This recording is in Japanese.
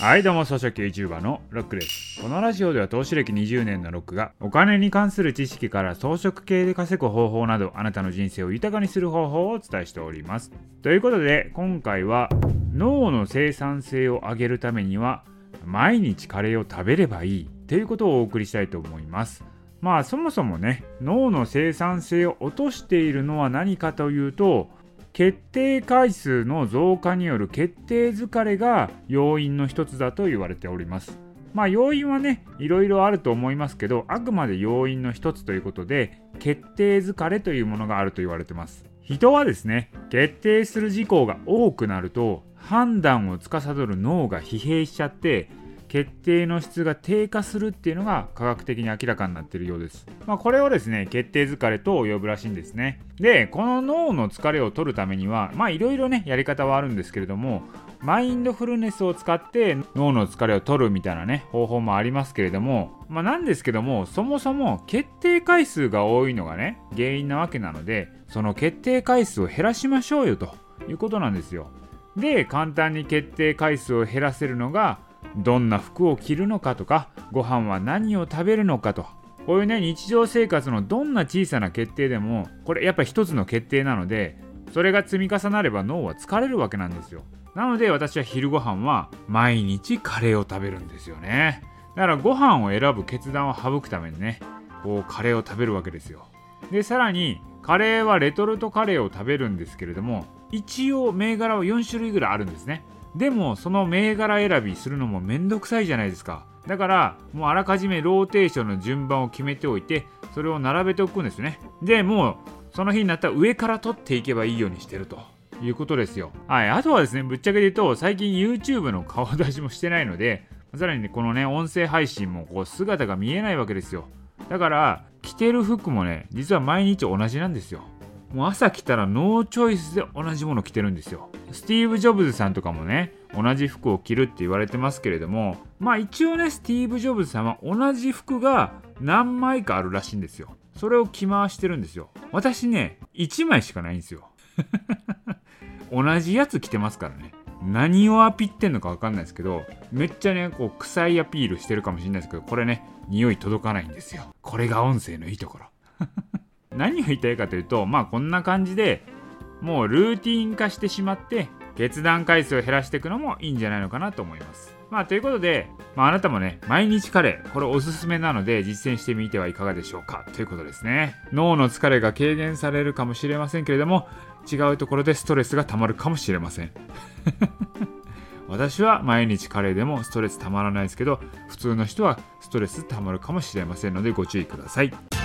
はいどうも草食 YouTuber のロックですこのラジオでは投資歴20年のロックがお金に関する知識から装飾系で稼ぐ方法などあなたの人生を豊かにする方法をお伝えしております。ということで今回は脳の生産性を上げるためには毎日カレーを食べればいい。ということをお送りしたいと思います。まあそもそもね脳の生産性を落としているのは何かというと決定回数の増加による決定疲れが要因の一つだと言われております。まあ要因はね、いろいろあると思いますけど、あくまで要因の一つということで、決定疲れというものがあると言われてます。人はですね、決定する事項が多くなると、判断を司る脳が疲弊しちゃって、決定の質が低下するっていうのが科学的に明らかになっているようです。まあ、これをですね、決定疲れと呼ぶらしいんですね。で、この脳の疲れを取るためには、まあいろいろね、やり方はあるんですけれども、マインドフルネスを使って脳の疲れを取るみたいなね、方法もありますけれども、まあなんですけども、そもそも決定回数が多いのがね、原因なわけなので、その決定回数を減らしましょうよということなんですよ。で、簡単に決定回数を減らせるのが、どんな服を着るのかとかご飯は何を食べるのかと。こういうね日常生活のどんな小さな決定でもこれやっぱ一つの決定なのでそれが積み重なれば脳は疲れるわけなんですよ。なので私は昼ご飯は毎日カレーを食べるんですよね。だからご飯を選ぶ決断を省くためにねこうカレーを食べるわけですよ。でさらにカレーはレトルトカレーを食べるんですけれども一応銘柄は4種類ぐらいあるんですね。でもその銘柄選びするのもめんどくさいじゃないですか。だからもうあらかじめローテーションの順番を決めておいてそれを並べておくんですね。でもうその日になったら上から取っていけばいいようにしてると。いうことですよ。はい。あとはですねぶっちゃけで言うと最近 YouTube の顔出しもしてないのでさらにねこのね音声配信もこう姿が見えないわけですよ。だから着てる服もね実は毎日同じなんですよ。もう朝来たらノーチョイスで同じもの着てるんですよ。スティーブ・ジョブズさんとかもね、同じ服を着るって言われてますけれども、まあ一応ね、スティーブ・ジョブズさんは同じ服が何枚かあるらしいんですよ。それを着回してるんですよ。私ね、1枚しかないんですよ。同じやつ着てますからね。何をアピってんのか分かんないですけど、めっちゃね、こう、臭いアピールしてるかもしれないですけど、これね、匂い届かないんですよ。これが音声のいいところ。何を言いたいかというとまあこんな感じでもうルーティン化してしまって決断回数を減らしていくのもいいんじゃないのかなと思います。まあということで、まあ、あなたもね毎日カレーこれおすすめなので実践してみてはいかがでしょうかということですね脳の疲れが軽減されるかもしれませんけれども違うところでストレスがたまるかもしれません 私は毎日カレーでもストレスたまらないですけど普通の人はストレスたまるかもしれませんのでご注意ください。